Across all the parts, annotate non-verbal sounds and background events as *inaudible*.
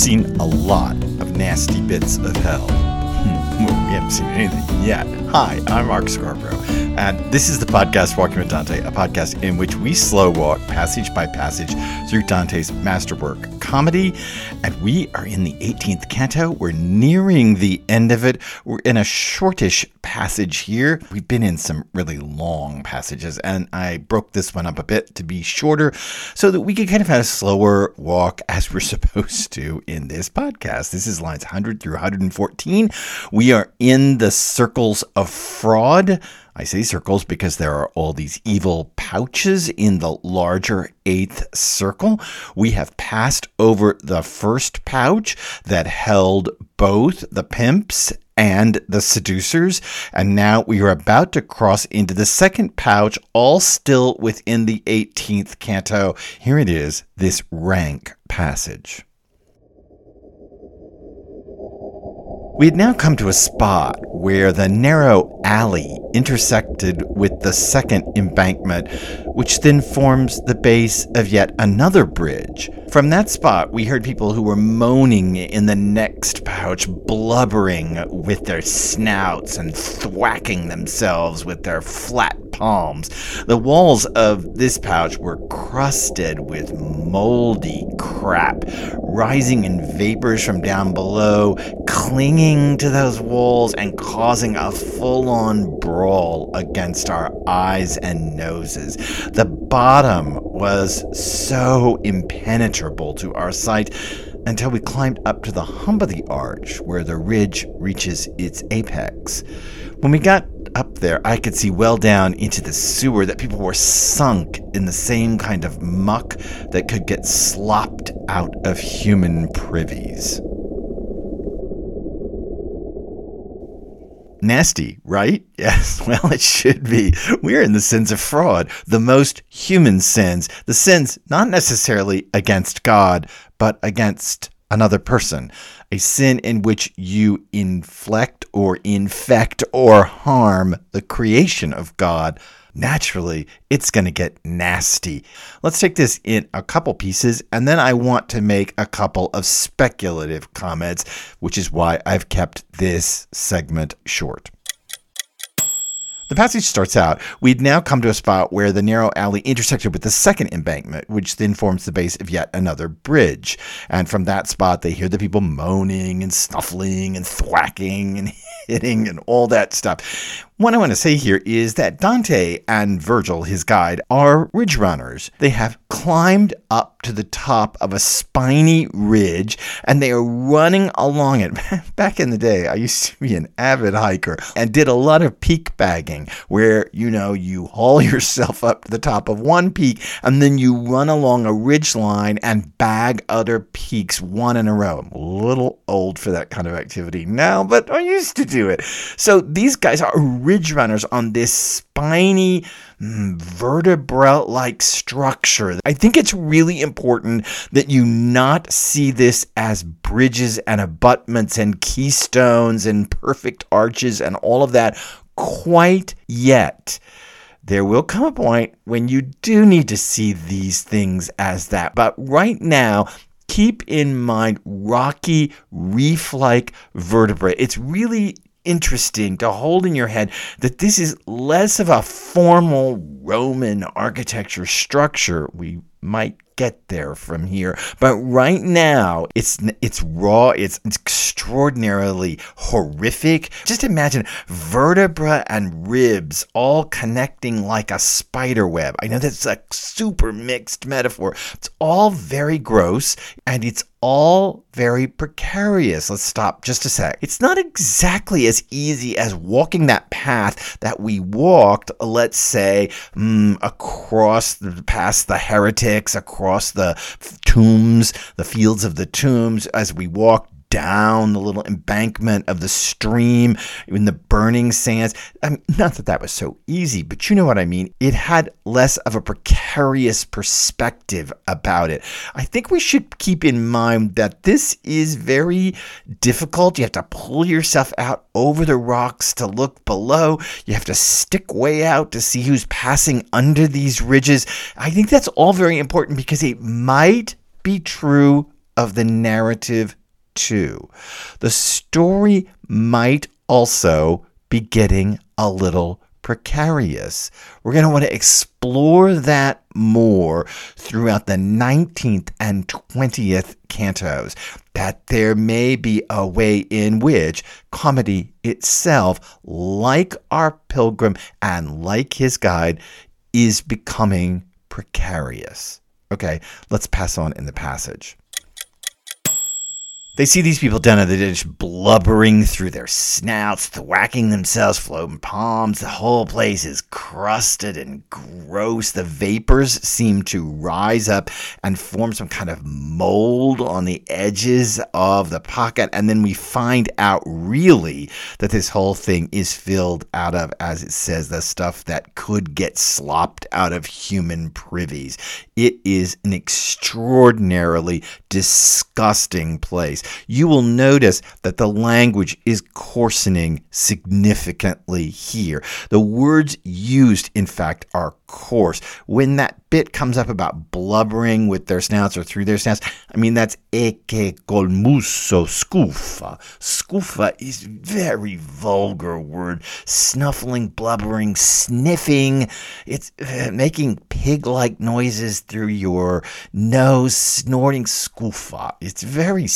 seen a lot of nasty bits of hell. Hmm, we haven't seen anything yet. Hi, I'm Mark Scarborough, and this is the podcast Walking with Dante, a podcast in which we slow walk passage by passage through Dante's masterwork, comedy, and we are in the 18th canto. We're nearing the end of it. We're in a shortish passage here. We've been in some really long passages, and I broke this one up a bit to be shorter so that we could kind of have a slower walk as we're *laughs* supposed to in this podcast. This is lines 100 through 114. We are in the circles of fraud. I say circles because there are all these evil pouches in the larger eighth circle. We have passed over the first pouch that held both the pimps and the seducers. And now we are about to cross into the second pouch, all still within the 18th canto. Here it is, this rank passage. We had now come to a spot where the narrow alley intersected with the second embankment, which then forms the base of yet another bridge. From that spot, we heard people who were moaning in the next pouch, blubbering with their snouts and thwacking themselves with their flat palms. The walls of this pouch were crusted with moldy crap, rising in vapors from down below, clinging to those walls and causing a full on brawl against our eyes and noses. The bottom was so impenetrable to our sight until we climbed up to the hump of the arch where the ridge reaches its apex. When we got up there, I could see well down into the sewer that people were sunk in the same kind of muck that could get slopped out of human privies. Nasty, right? *laughs* Yes, well, it should be. We're in the sins of fraud, the most human sins, the sins not necessarily against God, but against another person, a sin in which you inflect or infect or harm the creation of God naturally it's going to get nasty. Let's take this in a couple pieces, and then I want to make a couple of speculative comments, which is why I've kept this segment short. The passage starts out, we'd now come to a spot where the narrow alley intersected with the second embankment, which then forms the base of yet another bridge. And from that spot, they hear the people moaning and snuffling and thwacking and *laughs* hitting and all that stuff. What I want to say here is that Dante and Virgil, his guide, are ridge runners. They have climbed up to the top of a spiny ridge and they are running along it. *laughs* Back in the day, I used to be an avid hiker and did a lot of peak bagging where, you know, you haul *laughs* yourself up to the top of one peak and then you run along a ridge line and bag other peaks one in a row. I'm a little old for that kind of activity now, but I used to do it. So these guys are ridge runners on this spiny mm, vertebra like structure. I think it's really important that you not see this as bridges and abutments and keystones and perfect arches and all of that quite yet. There will come a point when you do need to see these things as that. But right now, keep in mind rocky reef like vertebrae. It's really interesting to hold in your head that this is less of a formal Roman architecture structure. We might get there from here. But right now, it's it's raw, it's, it's extraordinarily horrific. Just imagine vertebra and ribs all connecting like a spider web. I know that's a super mixed metaphor. It's all very gross and it's all very precarious. Let's stop just a sec. It's not exactly as easy as walking that path that we walked, let's say, mm, across the, past the heretics, across the tombs, the fields of the tombs, as we walked down the little embankment of the stream in the burning sands. I mean, not that that was so easy, but you know what I mean. It had less of a precarious perspective about it. I think we should keep in mind that this is very difficult. You have to pull yourself out over the rocks to look below. You have to stick way out to see who's passing under these ridges. I think that's all very important because it might be true of the narrative, too. The story might also be getting a little precarious. We're going to want to explore that more throughout the 19th and 20th cantos. That there may be a way in which comedy itself, like our pilgrim and like his guide, is becoming precarious. Okay, let's pass on in the passage. They see these people down at the ditch blubbering through their snouts, thwacking themselves, floating palms. The whole place is crusted and gross. The vapors seem to rise up and form some kind of mold on the edges of the pocket. And then we find out really that this whole thing is filled out of, as it says, the stuff that could get slopped out of human privies. It is an extraordinarily disgusting place you will notice that the language is coarsening significantly here. The words used, in fact, are coarse. When that bit comes up about blubbering with their snouts or through their snouts, I mean, that's eke colmuso scufa. Scufa is very vulgar word. Snuffling, blubbering, sniffing. It's uh, making pig-like noises through your nose, snorting scuffa. It's very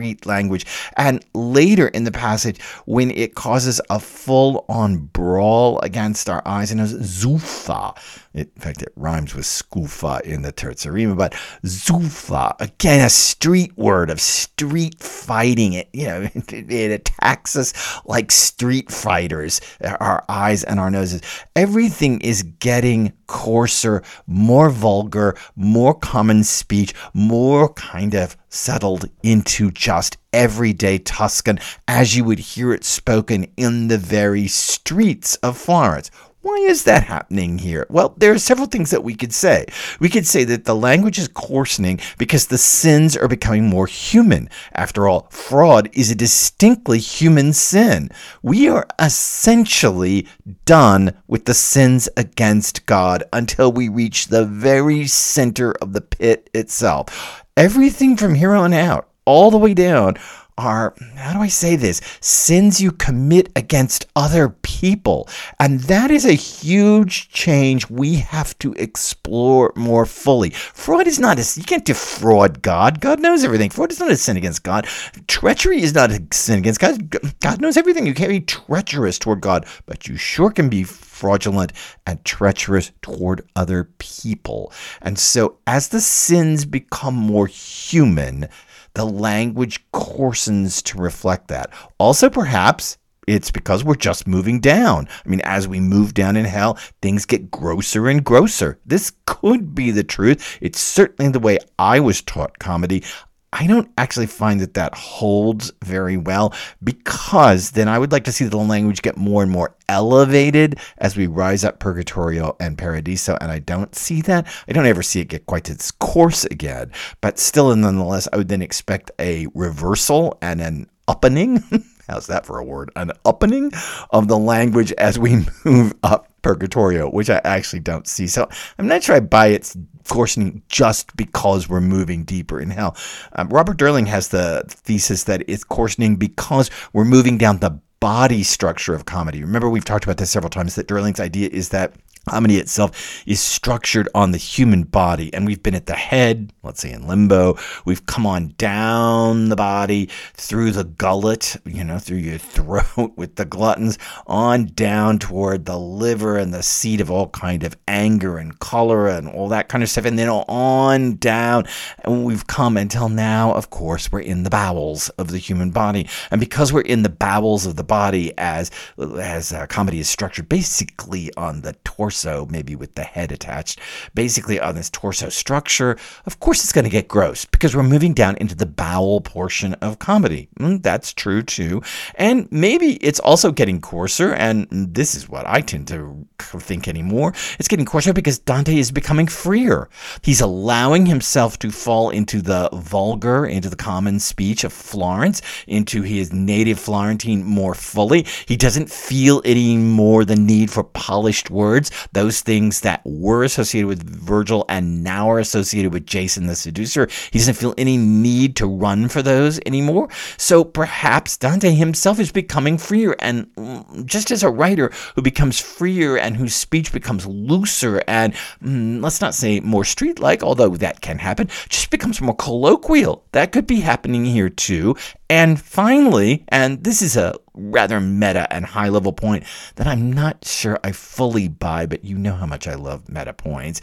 street language. And later in the passage, when it causes a full-on brawl against our eyes, and it's zuffa in fact, it rhymes with scuffa in the terza rima, but zuffa, again, a street word of street fighting. It, you know, *laughs* it, it attacks us like street fighters, our eyes and our noses. Everything is getting coarser, more vulgar, more common speech, more kind of settled into just everyday Tuscan as you would hear it spoken in the very streets of Florence. Why is that happening here? Well, there are several things that we could say. We could say that the language is coarsening because the sins are becoming more human. After all, fraud is a distinctly human sin. We are essentially done with the sins against God until we reach the very center of the pit itself. Everything from here on out, all the way down, are, how do I say this, sins you commit against other people. And that is a huge change we have to explore more fully. Fraud is not a, you can't defraud God. God knows everything. Fraud is not a sin against God. Treachery is not a sin against God. God knows everything. You can't be treacherous toward God, but you sure can be fraudulent and treacherous toward other people. And so as the sins become more human, the language coarsens to reflect that. Also, perhaps it's because we're just moving down. I mean, as we move down in hell, things get grosser and grosser. This could be the truth. It's certainly the way I was taught comedy. I don't actually find that that holds very well because then I would like to see the language get more and more elevated as we rise up Purgatorio and Paradiso, and I don't see that. I don't ever see it get quite to its course again, but still, nonetheless, I would then expect a reversal and an uppening. *laughs* How's that for a word? An uppening of the language as we *laughs* move up Purgatorio, which I actually don't see. So I'm not sure I buy its coarsening just because we're moving deeper in hell. Um, Robert Durling has the thesis that it's coarsening because we're moving down the body structure of comedy. Remember, we've talked about this several times that Durling's idea is that Comedy itself is structured on the human body, and we've been at the head, let's say in limbo. We've come on down the body through the gullet, you know, through your *laughs* throat with the gluttons, on down toward the liver and the seat of all kind of anger and cholera and all that kind of stuff, and then on down, and we've come until now. Of course, we're in the bowels of the human body, and because we're in the bowels of the body, as as uh, comedy is structured, basically on the torso torso, maybe with the head attached, basically on this torso structure, of course it's going to get gross because we're moving down into the bowel portion of comedy. Mm, that's true too. And maybe it's also getting coarser, and this is what I tend to think anymore. It's getting coarser because Dante is becoming freer. He's allowing himself to fall into the vulgar, into the common speech of Florence, into his native Florentine more fully. He doesn't feel any more the need for polished words those things that were associated with Virgil and now are associated with Jason the seducer. He doesn't feel any need to run for those anymore. So perhaps Dante himself is becoming freer. And mm, just as a writer who becomes freer and whose speech becomes looser and mm, let's not say more street like, although that can happen, just becomes more colloquial. That could be happening here too. And finally, and this is a rather meta and high level point that I'm not sure I fully buy, but you know how much I love meta points.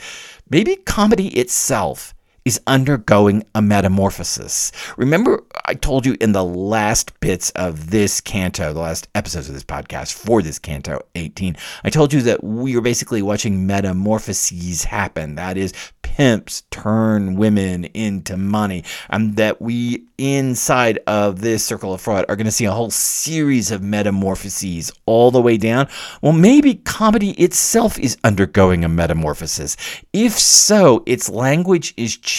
Maybe comedy itself is undergoing a metamorphosis. Remember, I told you in the last bits of this canto, the last episodes of this podcast for this canto 18, I told you that we are basically watching metamorphoses happen. That is, pimps turn women into money, and that we inside of this circle of fraud are going to see a whole series of metamorphoses all the way down. Well, maybe comedy itself is undergoing a metamorphosis. If so, its language is changing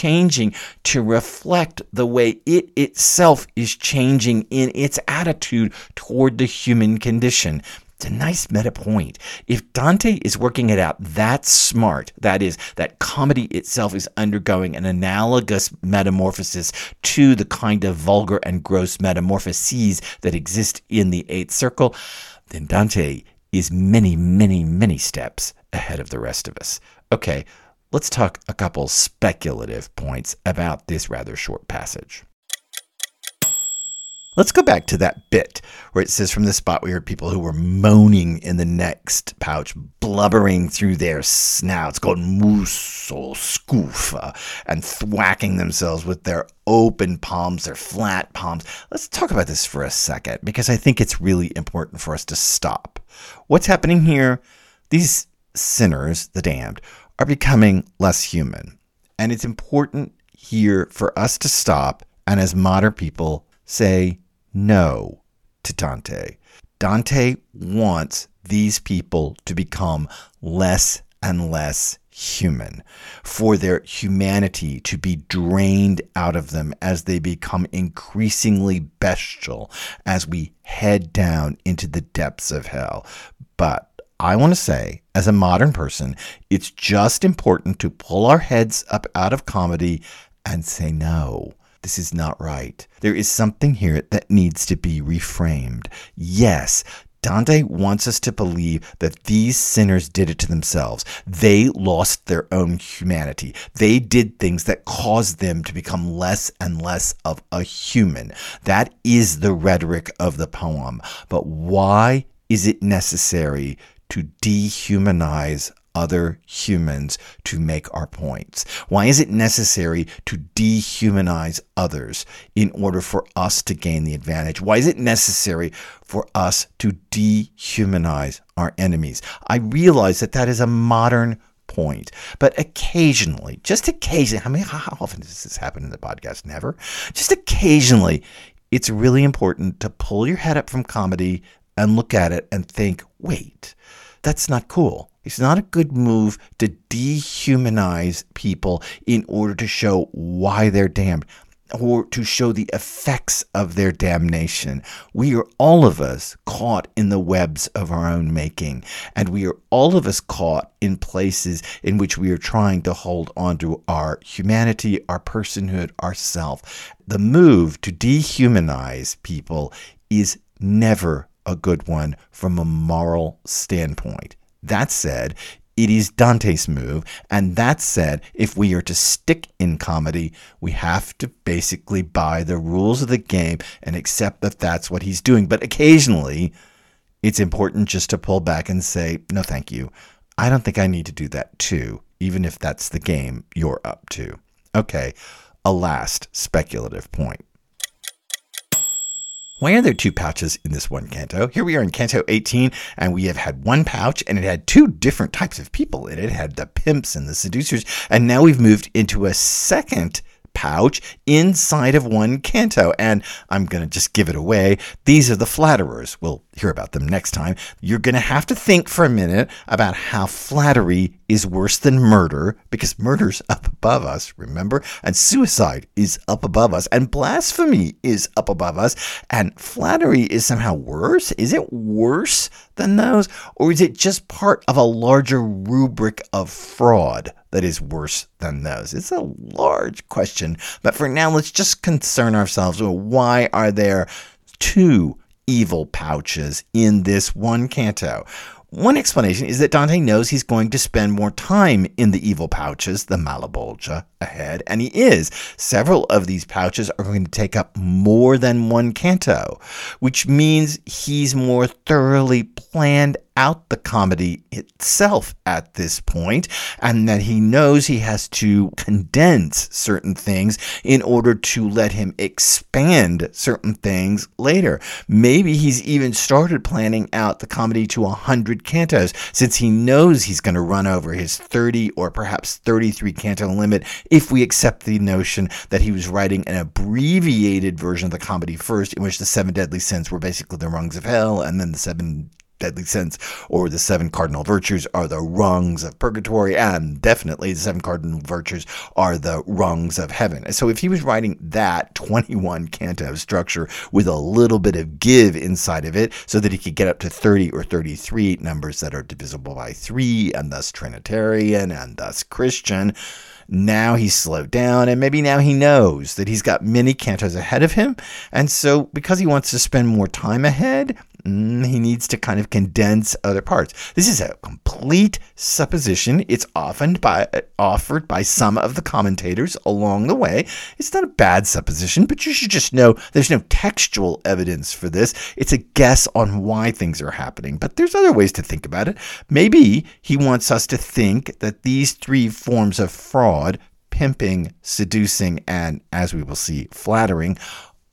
to reflect the way it itself is changing in its attitude toward the human condition. It's a nice meta point. If Dante is working it out that smart, that is, that comedy itself is undergoing an analogous metamorphosis to the kind of vulgar and gross metamorphoses that exist in the Eighth Circle, then Dante is many, many, many steps ahead of the rest of us. Okay, let's talk a couple speculative points about this rather short passage. Let's go back to that bit where it says from the spot we heard people who were moaning in the next pouch, blubbering through their snouts, called muso scuffa, and thwacking themselves with their open palms, their flat palms. Let's talk about this for a second because I think it's really important for us to stop. What's happening here? These sinners, the damned, are becoming less human. And it's important here for us to stop and as modern people say, no to Dante. Dante wants these people to become less and less human, for their humanity to be drained out of them as they become increasingly bestial as we head down into the depths of hell. But I want to say, as a modern person, it's just important to pull our heads up out of comedy and say no. This is not right. There is something here that needs to be reframed. Yes, Dante wants us to believe that these sinners did it to themselves. They lost their own humanity. They did things that caused them to become less and less of a human. That is the rhetoric of the poem. But why is it necessary to dehumanize other humans to make our points? Why is it necessary to dehumanize others in order for us to gain the advantage? Why is it necessary for us to dehumanize our enemies? I realize that that is a modern point. But occasionally, just occasionally, how many how often does this happen in the podcast? Never. Just occasionally, it's really important to pull your head up from comedy and look at it and think, wait, that's not cool. It's not a good move to dehumanize people in order to show why they're damned or to show the effects of their damnation. We are all of us caught in the webs of our own making, and we are all of us caught in places in which we are trying to hold on to our humanity, our personhood, our self. The move to dehumanize people is never a good one from a moral standpoint. That said, it is Dante's move. And that said, if we are to stick in comedy, we have to basically buy the rules of the game and accept that that's what he's doing. But occasionally, it's important just to pull back and say, no, thank you. I don't think I need to do that too, even if that's the game you're up to. Okay, a last speculative point. Why are there two pouches in this one canto? Here we are in canto 18, and we have had one pouch, and it had two different types of people in it. It had the pimps and the seducers, and now we've moved into a second pouch inside of one canto. And I'm going to just give it away. These are the flatterers. We'll hear about them next time. You're going to have to think for a minute about how flattery is worse than murder because murder's up above us, remember? And suicide is up above us, and blasphemy is up above us, and flattery is somehow worse. Is it worse than those? Or is it just part of a larger rubric of fraud that is worse than those? It's a large question. But for now, let's just concern ourselves with why are there two evil pouches in this one canto? One explanation is that Dante knows he's going to spend more time in the evil pouches, the Malebolgia, ahead, and he is. Several of these pouches are going to take up more than one canto, which means he's more thoroughly planned out the comedy itself at this point, and that he knows he has to condense certain things in order to let him expand certain things later. Maybe he's even started planning out the comedy to 100 cantos, since he knows he's going to run over his 30 or perhaps 33 canto limit if we accept the notion that he was writing an abbreviated version of the comedy first, in which the seven deadly sins were basically the rungs of hell, and then the seven deadly sins or the seven cardinal virtues are the rungs of purgatory and definitely the seven cardinal virtues are the rungs of heaven so if he was writing that 21 canto structure with a little bit of give inside of it so that he could get up to 30 or 33 numbers that are divisible by 3 and thus trinitarian and thus christian now he's slowed down, and maybe now he knows that he's got many cantos ahead of him. And so, because he wants to spend more time ahead, Mm, he needs to kind of condense other parts. This is a complete supposition. It's often by, offered by some of the commentators along the way. It's not a bad supposition, but you should just know there's no textual evidence for this. It's a guess on why things are happening. But there's other ways to think about it. Maybe he wants us to think that these three forms of fraud, pimping, seducing, and, as we will see, flattering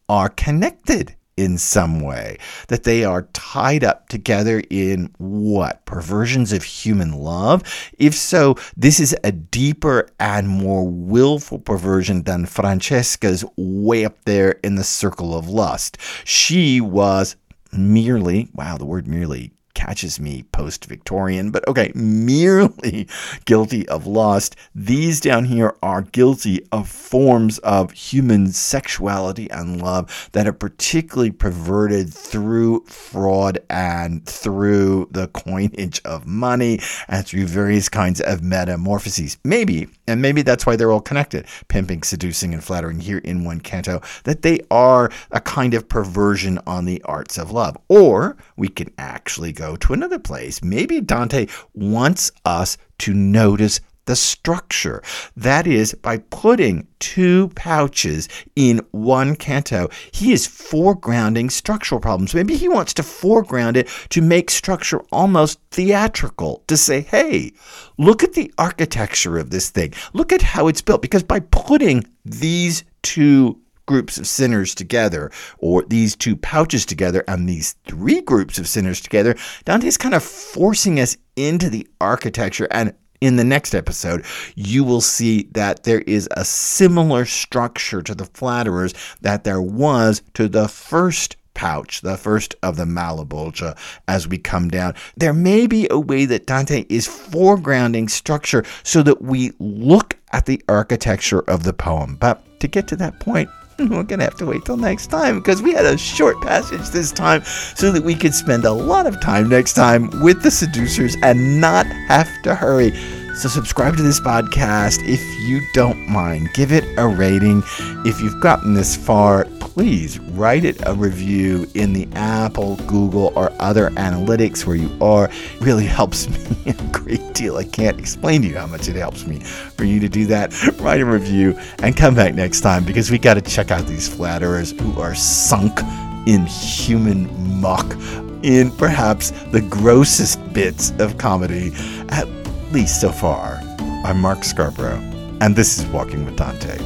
are connected in some way, that they are tied up together in what? Perversions of human love? If so, this is a deeper and more willful perversion than Francesca's way up there in the circle of lust. She was merely, wow, the word merely catches me post Victorian, but okay, merely *laughs* guilty of lust. These down here are guilty of forms of human sexuality and love that are particularly perverted through fraud and through the coinage of money and through various kinds of metamorphoses. Maybe, and maybe that's why they're all connected pimping, seducing, and flattering here in one canto, that they are a kind of perversion on the arts of love. Or we can actually go to another place. Maybe Dante wants us to notice the structure. That is, by putting two pouches in one canto, he is foregrounding structural problems. Maybe he wants to foreground it to make structure almost theatrical, to say, hey, look at the architecture of this thing. Look at how it's built. Because by putting these two groups of sinners together, or these two pouches together, and these three groups of sinners together, Dante's kind of forcing us into the architecture. And in the next episode, you will see that there is a similar structure to the flatterers that there was to the first pouch, the first of the Malebolgia, as we come down. There may be a way that Dante is foregrounding structure so that we look at the architecture of the poem. But to get to that point, *laughs* we're gonna have to wait till next time because we had a short passage this time so that we could spend a lot of time next time with the seducers and not have to hurry. So, subscribe to this podcast if you don't mind. Give it a rating. If you've gotten this far, please write it a review in the Apple, Google, or other analytics where you are. It really helps *laughs* me a great deal. I can't explain to you how much it helps me for you to do that. Write a review and come back next time because we got to check out these flatterers who are sunk in human muck in perhaps the grossest bits of comedy. At least so far. I'm Mark Scarborough, and this is Walking with Dante.